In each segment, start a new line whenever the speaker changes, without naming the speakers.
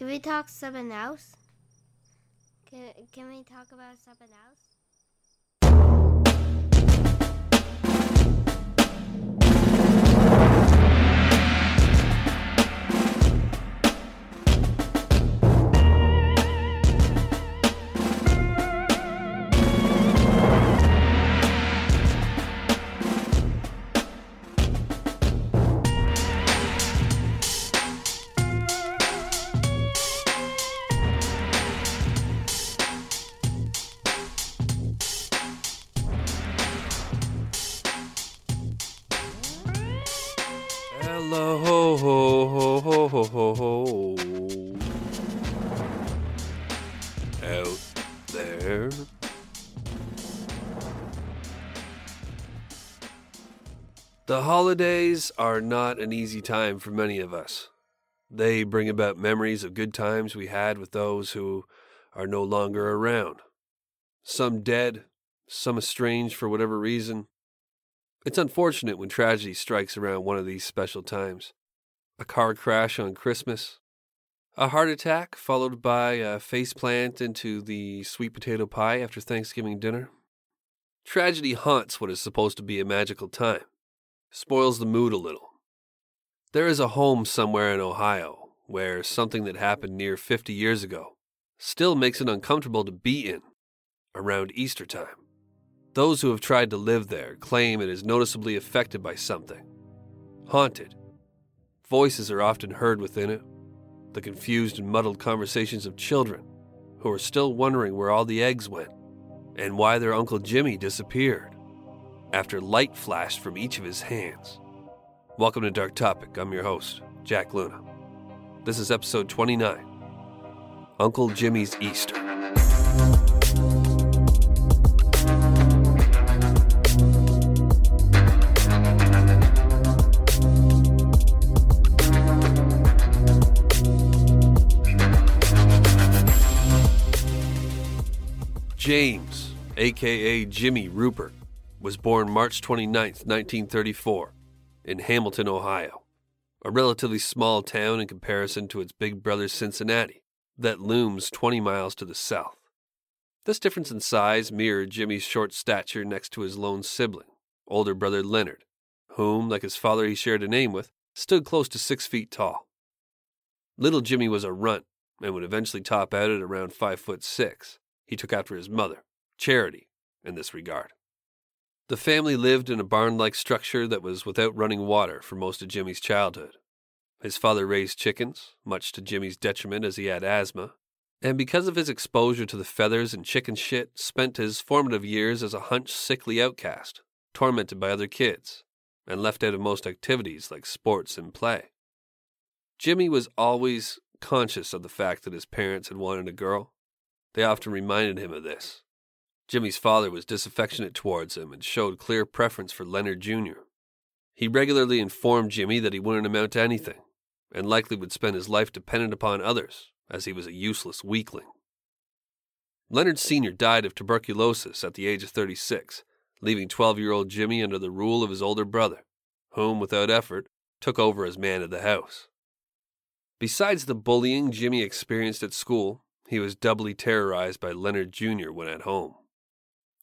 Can we talk something else? Can, can we talk about something else?
Hello. Out there. The holidays are not an easy time for many of us. They bring about memories of good times we had with those who are no longer around. Some dead, some estranged for whatever reason, it's unfortunate when tragedy strikes around one of these special times. A car crash on Christmas, a heart attack followed by a face plant into the sweet potato pie after Thanksgiving dinner. Tragedy haunts what is supposed to be a magical time, spoils the mood a little. There is a home somewhere in Ohio where something that happened near 50 years ago still makes it uncomfortable to be in around Easter time. Those who have tried to live there claim it is noticeably affected by something. Haunted. Voices are often heard within it, the confused and muddled conversations of children who are still wondering where all the eggs went and why their Uncle Jimmy disappeared after light flashed from each of his hands. Welcome to Dark Topic. I'm your host, Jack Luna. This is episode 29 Uncle Jimmy's Easter. James, aka Jimmy Ruppert, was born March 29, 1934, in Hamilton, Ohio, a relatively small town in comparison to its big brother Cincinnati, that looms 20 miles to the south. This difference in size mirrored Jimmy's short stature next to his lone sibling, older brother Leonard, whom, like his father he shared a name with, stood close to six feet tall. Little Jimmy was a runt and would eventually top out at around five foot six. He took after his mother, Charity, in this regard. The family lived in a barn like structure that was without running water for most of Jimmy's childhood. His father raised chickens, much to Jimmy's detriment as he had asthma, and because of his exposure to the feathers and chicken shit, spent his formative years as a hunched, sickly outcast, tormented by other kids, and left out of most activities like sports and play. Jimmy was always conscious of the fact that his parents had wanted a girl. They often reminded him of this. Jimmy's father was disaffectionate towards him and showed clear preference for Leonard Jr. He regularly informed Jimmy that he wouldn't amount to anything, and likely would spend his life dependent upon others, as he was a useless weakling. Leonard Sr. died of tuberculosis at the age of 36, leaving 12 year old Jimmy under the rule of his older brother, whom, without effort, took over as man of the house. Besides the bullying Jimmy experienced at school, he was doubly terrorized by Leonard Jr. when at home.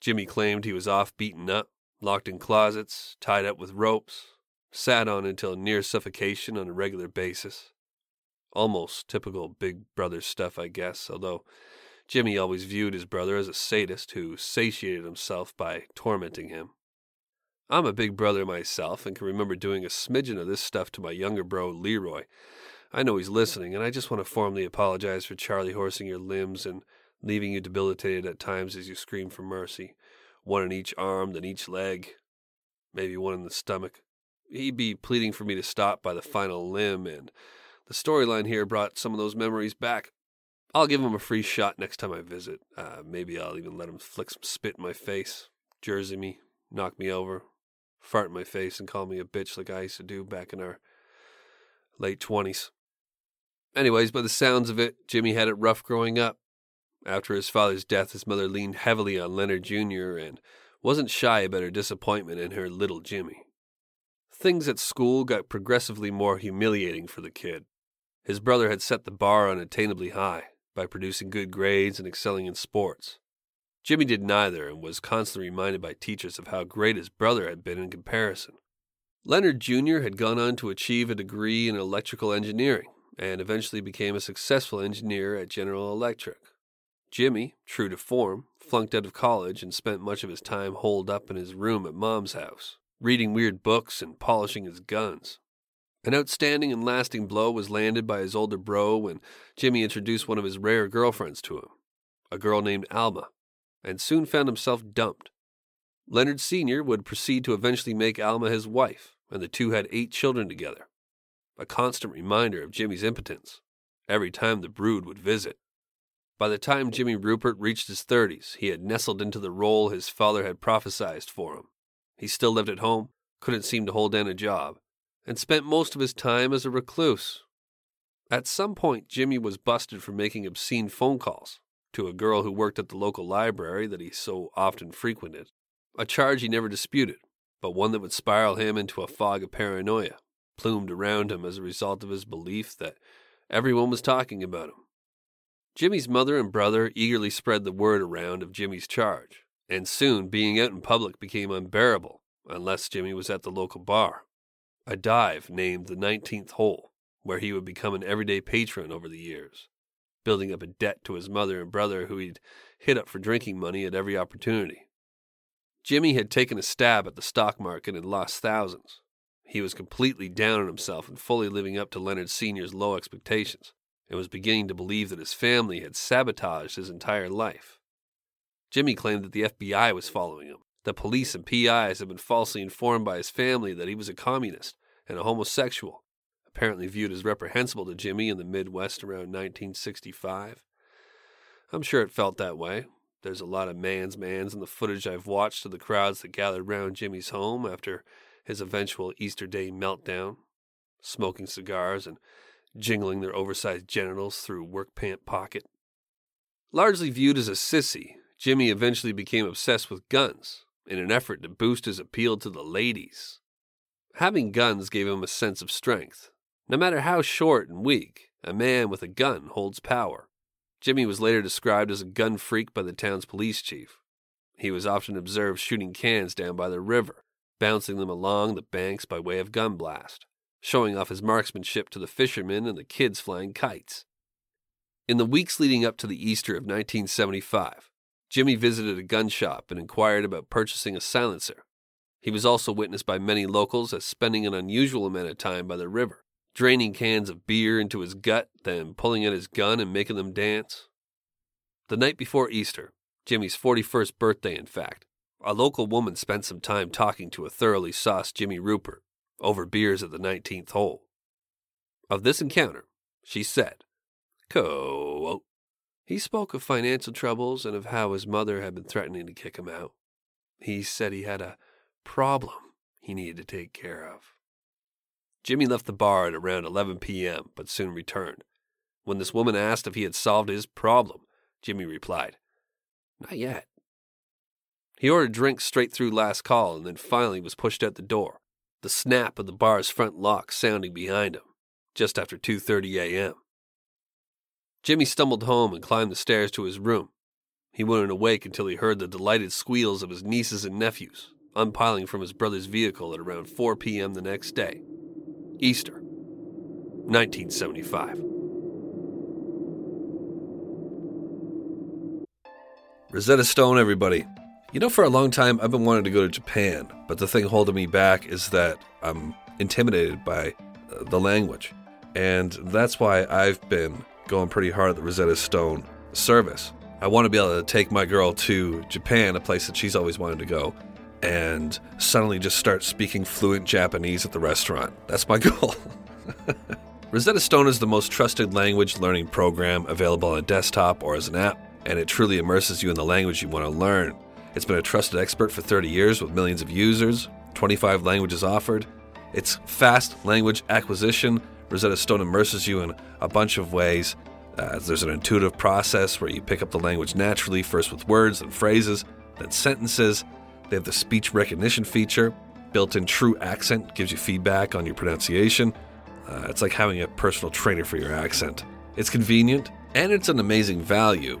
Jimmy claimed he was off beaten up, locked in closets, tied up with ropes, sat on until near suffocation on a regular basis. Almost typical big brother stuff, I guess, although Jimmy always viewed his brother as a sadist who satiated himself by tormenting him. I'm a big brother myself and can remember doing a smidgen of this stuff to my younger bro, Leroy. I know he's listening, and I just want to formally apologize for Charlie horsing your limbs and leaving you debilitated at times as you scream for mercy. One in each arm, then each leg, maybe one in the stomach. He'd be pleading for me to stop by the final limb, and the storyline here brought some of those memories back. I'll give him a free shot next time I visit. Uh, maybe I'll even let him flick some spit in my face, jersey me, knock me over, fart in my face, and call me a bitch like I used to do back in our late 20s. Anyways, by the sounds of it, Jimmy had it rough growing up. After his father's death, his mother leaned heavily on Leonard Jr. and wasn't shy about her disappointment in her little Jimmy. Things at school got progressively more humiliating for the kid, His brother had set the bar unattainably high by producing good grades and excelling in sports. Jimmy did neither and was constantly reminded by teachers of how great his brother had been in comparison. Leonard Jr. had gone on to achieve a degree in electrical engineering and eventually became a successful engineer at General Electric. Jimmy, true to form, flunked out of college and spent much of his time holed up in his room at Mom's house, reading weird books and polishing his guns. An outstanding and lasting blow was landed by his older bro when Jimmy introduced one of his rare girlfriends to him, a girl named Alma, and soon found himself dumped. Leonard Sr. would proceed to eventually make Alma his wife, and the two had eight children together. A constant reminder of Jimmy's impotence every time the brood would visit. By the time Jimmy Ruppert reached his 30s, he had nestled into the role his father had prophesied for him. He still lived at home, couldn't seem to hold down a job, and spent most of his time as a recluse. At some point, Jimmy was busted for making obscene phone calls to a girl who worked at the local library that he so often frequented, a charge he never disputed, but one that would spiral him into a fog of paranoia, plumed around him as a result of his belief that everyone was talking about him. Jimmy's mother and brother eagerly spread the word around of Jimmy's charge, and soon being out in public became unbearable unless Jimmy was at the local bar a dive named the 19th Hole, where he would become an everyday patron over the years, building up a debt to his mother and brother who he'd hit up for drinking money at every opportunity. Jimmy had taken a stab at the stock market and lost thousands. He was completely down on himself and fully living up to Leonard Sr.'s low expectations, and was beginning to believe that his family had sabotaged his entire life. Jimmy claimed that the FBI was following him, the police and PIs had been falsely informed by his family that he was a communist and a homosexual, apparently viewed as reprehensible to Jimmy in the Midwest around 1965. I'm sure it felt that way. There's a lot of man's mans in the footage I've watched of the crowds that gathered round Jimmy's home after his eventual Easter Day meltdown, smoking cigars and jingling their oversized genitals through work pant pocket. Largely viewed as a sissy, Jimmy eventually became obsessed with guns in an effort to boost his appeal to the ladies. Having guns gave him a sense of strength. No matter how short and weak, a man with a gun holds power. Jimmy was later described as a gun freak by the town's police chief. He was often observed shooting cans down by the river, bouncing them along the banks by way of gun blast, showing off his marksmanship to the fishermen and the kids flying kites. In the weeks leading up to the Easter of 1975, Jimmy visited a gun shop and inquired about purchasing a silencer. He was also witnessed by many locals as spending an unusual amount of time by the river, draining cans of beer into his gut, then pulling out his gun and making them dance. The night before Easter, Jimmy's 41st birthday, in fact, a local woman spent some time talking to a thoroughly sauced Jimmy Ruppert over beers at the 19th hole. Of this encounter, she said, Quote, he spoke of financial troubles and of how his mother had been threatening to kick him out. He said he had a problem he needed to take care of. Jimmy left the bar at around 11 p.m., but soon returned. When this woman asked if he had solved his problem, Jimmy replied, Not yet. He ordered drinks straight through last call and then finally was pushed out the door, the snap of the bar's front lock sounding behind him, just after 2:30 a.m. Jimmy stumbled home and climbed the stairs to his room. He wouldn't awake until he heard the delighted squeals of his nieces and nephews, unpiling from his brother's vehicle at around 4 p.m. the next day. Easter, 1975. Rosetta Stone, everybody. You know, for a long time, I've been wanting to go to Japan, but the thing holding me back is that I'm intimidated by uh, the language. And that's why I've been going pretty hard at the Rosetta Stone service. I want to be able to take my girl to Japan, a place that she's always wanted to go, and suddenly just start speaking fluent Japanese at the restaurant. That's my goal. Rosetta Stone is the most trusted language learning program available on a desktop or as an app, and it truly immerses you in the language you want to learn. It's been a trusted expert for 30 years with millions of users, 25 languages offered. It's fast language acquisition Rosetta Stone immerses you in a bunch of ways. Uh, there's an intuitive process where you pick up the language naturally, first with words and phrases, then sentences. They have the speech recognition feature. Built in true accent gives you feedback on your pronunciation. Uh, it's like having a personal trainer for your accent. It's convenient and it's an amazing value,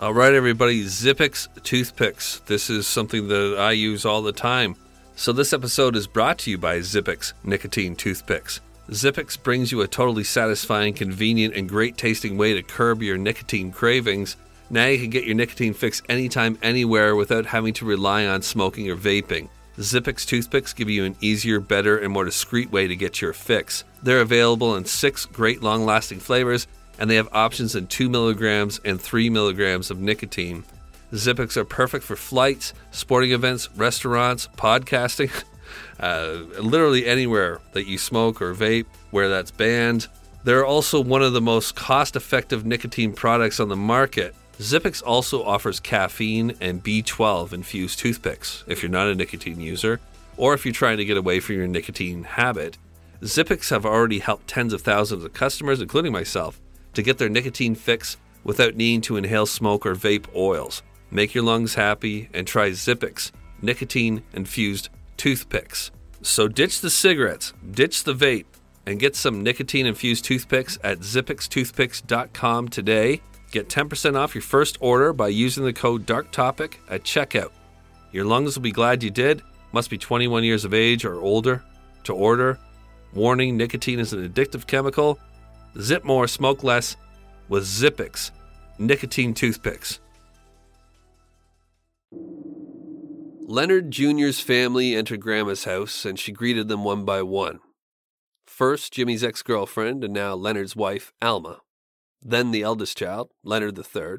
All right, everybody, Zippix toothpicks. This is something that I use all the time. So this episode is brought to you by Zippix nicotine toothpicks. Zippix brings you a totally satisfying, convenient, and great tasting way to curb your nicotine cravings. Now you can get your nicotine fix anytime, anywhere without having to rely on smoking or vaping. Zippix toothpicks give you an easier, better, and more discreet way to get your fix. They're available in six great long lasting flavors, and they have options in 2 milligrams and 3 milligrams of nicotine. Zippix are perfect for flights, sporting events, restaurants, podcasting, uh, literally anywhere that you smoke or vape, where that's banned. They're also one of the most cost effective nicotine products on the market. Zippix also offers caffeine and B12 infused toothpicks if you're not a nicotine user, or if you're trying to get away from your nicotine habit. Zippix have already helped tens of thousands of customers, including myself, to get their nicotine fix without needing to inhale smoke or vape oils. Make your lungs happy and try Zippix nicotine infused toothpicks. So ditch the cigarettes, ditch the vape, and get some nicotine infused toothpicks at zippixtoothpicks.com today. Get 10% off your first order by using the code DARKTOPIC at checkout. Your lungs will be glad you did. Must be 21 years of age or older to order. Warning nicotine is an addictive chemical. Zip more, smoke less with Zippix nicotine toothpicks. Leonard Jr.'s family entered Grandma's house and she greeted them one by one. First, Jimmy's ex girlfriend and now Leonard's wife, Alma. Then the eldest child, Leonard III,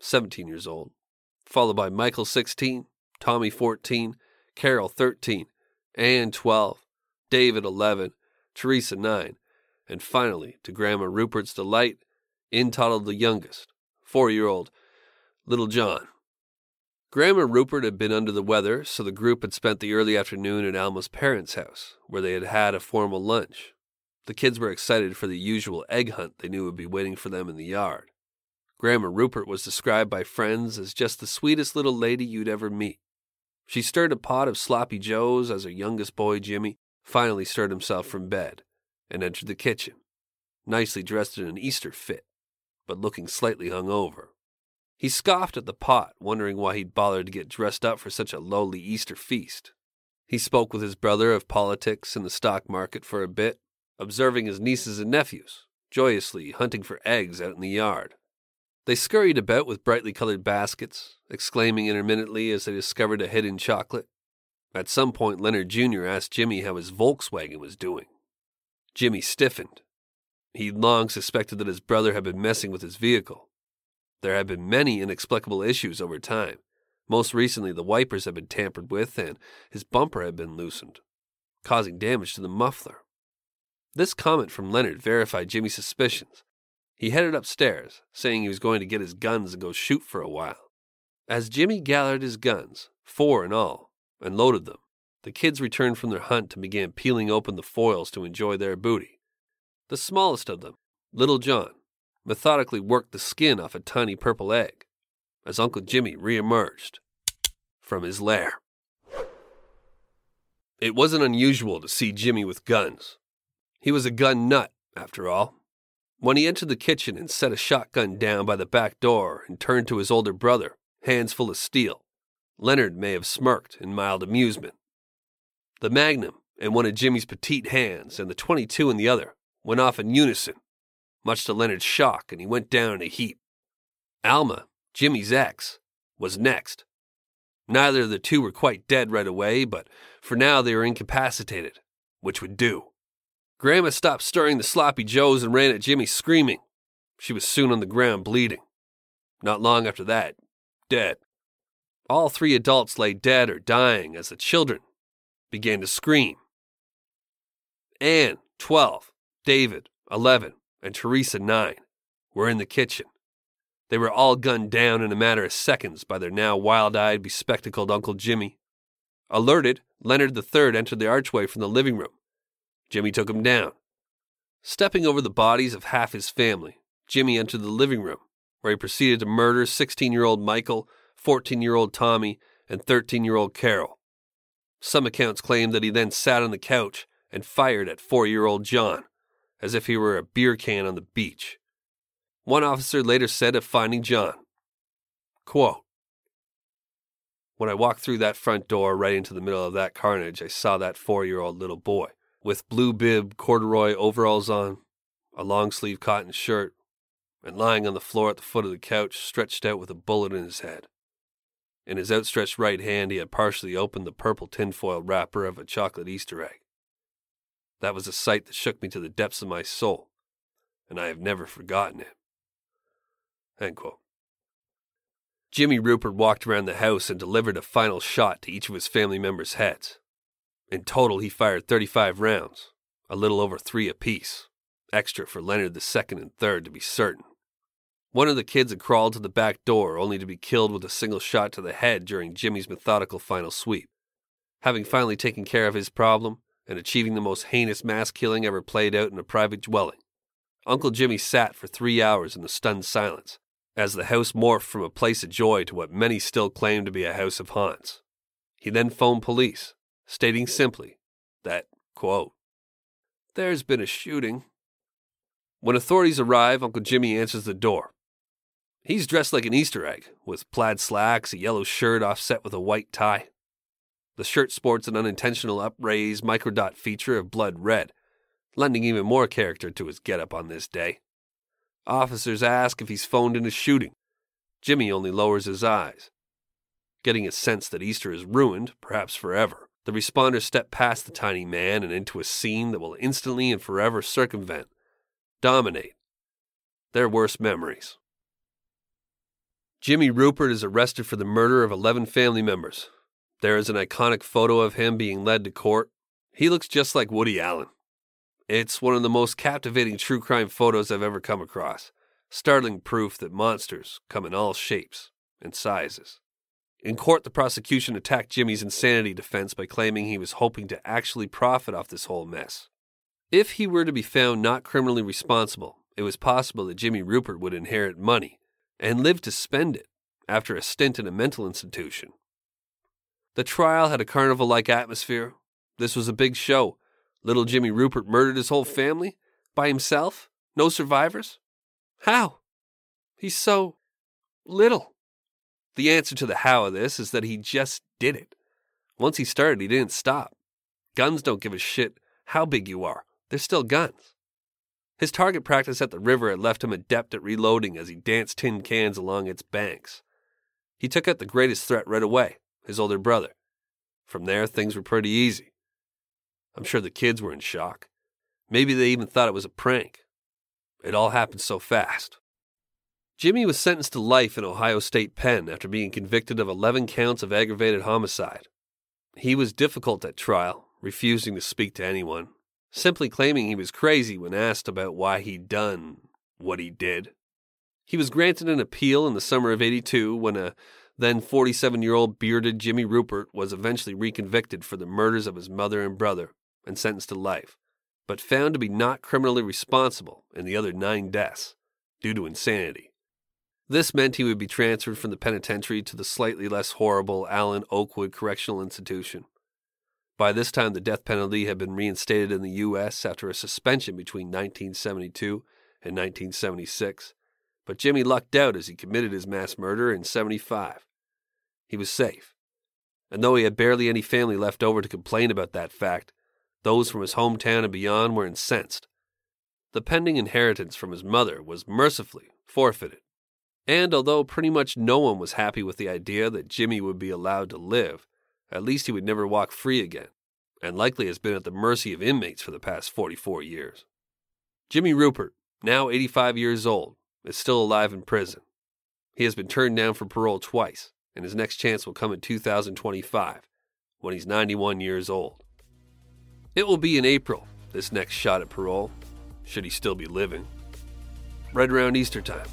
17 years old, followed by Michael, 16, Tommy, 14, Carol, 13, Ann, 12, David, 11, Teresa, 9, and finally, to Grandma Ruppert's delight, in toddled the youngest, four year old, little John. Grandma Ruppert had been under the weather, so the group had spent the early afternoon at Alma's parents' house, where they had had a formal lunch. The kids were excited for the usual egg hunt they knew would be waiting for them in the yard. Grandma Ruppert was described by friends as just the sweetest little lady you'd ever meet. She stirred a pot of sloppy joes as her youngest boy, Jimmy, finally stirred himself from bed and entered the kitchen, nicely dressed in an Easter fit, but looking slightly hungover. He scoffed at the pot, wondering why he'd bothered to get dressed up for such a lowly Easter feast. He spoke with his brother of politics and the stock market for a bit, observing his nieces and nephews, joyously hunting for eggs out in the yard. They scurried about with brightly colored baskets, exclaiming intermittently as they discovered a hidden chocolate. At some point, Leonard Jr. asked Jimmy how his Volkswagen was doing. Jimmy stiffened. He'd long suspected that his brother had been messing with his vehicle. There had been many inexplicable issues over time. Most recently, the wipers had been tampered with and his bumper had been loosened, causing damage to the muffler. This comment from Leonard verified Jimmy's suspicions. He headed upstairs, saying he was going to get his guns and go shoot for a while. As Jimmy gathered his guns, four in all, and loaded them, the kids returned from their hunt and began peeling open the foils to enjoy their booty. The smallest of them, Little John, methodically worked the skin off a tiny purple egg as Uncle Jimmy reemerged from his lair. It wasn't unusual to see Jimmy with guns. He was a gun nut, after all. When he entered the kitchen and set a shotgun down by the back door and turned to his older brother, hands full of steel, Leonard may have smirked in mild amusement. The magnum in one of Jimmy's petite hands and the 22 in the other went off in unison, much to Leonard's shock, and he went down in a heap. Alma, Jimmy's ex, was next. Neither of the two were quite dead right away, but for now they were incapacitated, which would do. Grandma stopped stirring the sloppy joes and ran at Jimmy screaming. She was soon on the ground bleeding. Not long after that, dead. All three adults lay dead or dying as the children began to scream. Anne, 12, David, 11, and Teresa, nine, were in the kitchen. They were all gunned down in a matter of seconds by their now wild eyed, bespectacled Uncle Jimmy. Alerted, Leonard III entered the archway from the living room. Jimmy took him down. Stepping over the bodies of half his family, Jimmy entered the living room, where he proceeded to murder 16 year old Michael, 14 year old Tommy, and 13 year old Carol. Some accounts claim that he then sat on the couch and fired at four year old John, as if he were a beer can on the beach. One officer later said of finding John, quote, When I walked through that front door right into the middle of that carnage, I saw that four year old little boy with blue bib corduroy overalls on, a long sleeve cotton shirt, and lying on the floor at the foot of the couch, stretched out with a bullet in his head. In his outstretched right hand, he had partially opened the purple tinfoil wrapper of a chocolate Easter egg. That was a sight that shook me to the depths of my soul, and I have never forgotten it. Jimmy Ruppert walked around the house and delivered a final shot to each of his family members' heads. In total, he fired 35 rounds, a little over three apiece, extra for Leonard the second and third to be certain. One of the kids had crawled to the back door only to be killed with a single shot to the head during Jimmy's methodical final sweep. Having finally taken care of his problem and achieving the most heinous mass killing ever played out in a private dwelling, Uncle Jimmy sat for three hours in the stunned silence as the house morphed from a place of joy to what many still claim to be a house of haunts. He then phoned police, stating simply that, quote, There's been a shooting. When authorities arrive, Uncle Jimmy answers the door. He's dressed like an Easter egg, with plaid slacks, a yellow shirt offset with a white tie. The shirt sports an unintentional upraised microdot feature of blood red, lending even more character to his getup on this day. Officers ask if he's phoned in a shooting. Jimmy only lowers his eyes. Getting a sense that Easter is ruined, perhaps forever, the responders step past the tiny man and into a scene that will instantly and forever circumvent, dominate, their worst memories. Jimmy Ruppert is arrested for the murder of 11 family members. There is an iconic photo of him being led to court. He looks just like Woody Allen. It's one of the most captivating true crime photos I've ever come across. Startling proof that monsters come in all shapes and sizes. In court, the prosecution attacked Jimmy's insanity defense by claiming he was hoping to actually profit off this whole mess. If he were to be found not criminally responsible, it was possible that Jimmy Ruppert would inherit money and lived to spend it after a stint in a mental institution. The trial had a carnival like atmosphere. This was a big show. Little Jimmy Ruppert murdered his whole family? By himself? No survivors? How? He's so little. The answer to the how of this is that he just did it. Once he started, he didn't stop. Guns don't give a shit how big you are, they're still guns. His target practice at the river had left him adept at reloading as he danced tin cans along its banks. He took out the greatest threat right away his older brother. From there, things were pretty easy. I'm sure the kids were in shock. Maybe they even thought it was a prank. It all happened so fast. Jimmy was sentenced to life in Ohio State Pen after being convicted of 11 counts of aggravated homicide. He was difficult at trial, refusing to speak to anyone, simply claiming he was crazy when asked about why he'd done what he did. He was granted an appeal in the summer of 82 when a then 47 year old bearded Jimmy Ruppert was eventually reconvicted for the murders of his mother and brother and sentenced to life, but found to be not criminally responsible in the other nine deaths due to insanity. This meant he would be transferred from the penitentiary to the slightly less horrible Allen Oakwood Correctional Institution. By this time, the death penalty had been reinstated in the U.S. after a suspension between 1972 and 1976, but Jimmy lucked out as he committed his mass murder in 75. He was safe. And though he had barely any family left over to complain about that fact, those from his hometown and beyond were incensed. The pending inheritance from his mother was mercifully forfeited. And although pretty much no one was happy with the idea that Jimmy would be allowed to live, at least he would never walk free again, and likely has been at the mercy of inmates for the past 44 years. Jimmy Ruppert, now 85 years old, is still alive in prison. He has been turned down for parole twice, and his next chance will come in 2025, when he's 91 years old. It will be in April, this next shot at parole, should he still be living. right around Easter time.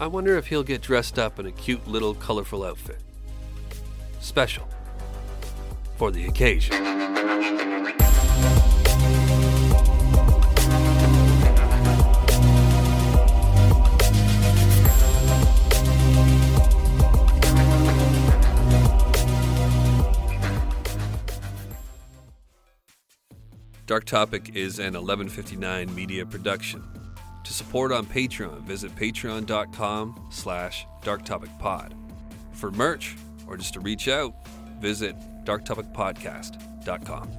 I wonder if he'll get dressed up in a cute little colorful outfit. Special. For the occasion. Dark Topic is an 1159 media production. To support on Patreon, visit patreon.com slash darktopicpod. For merch, or just to reach out, visit darktopicpodcast.com.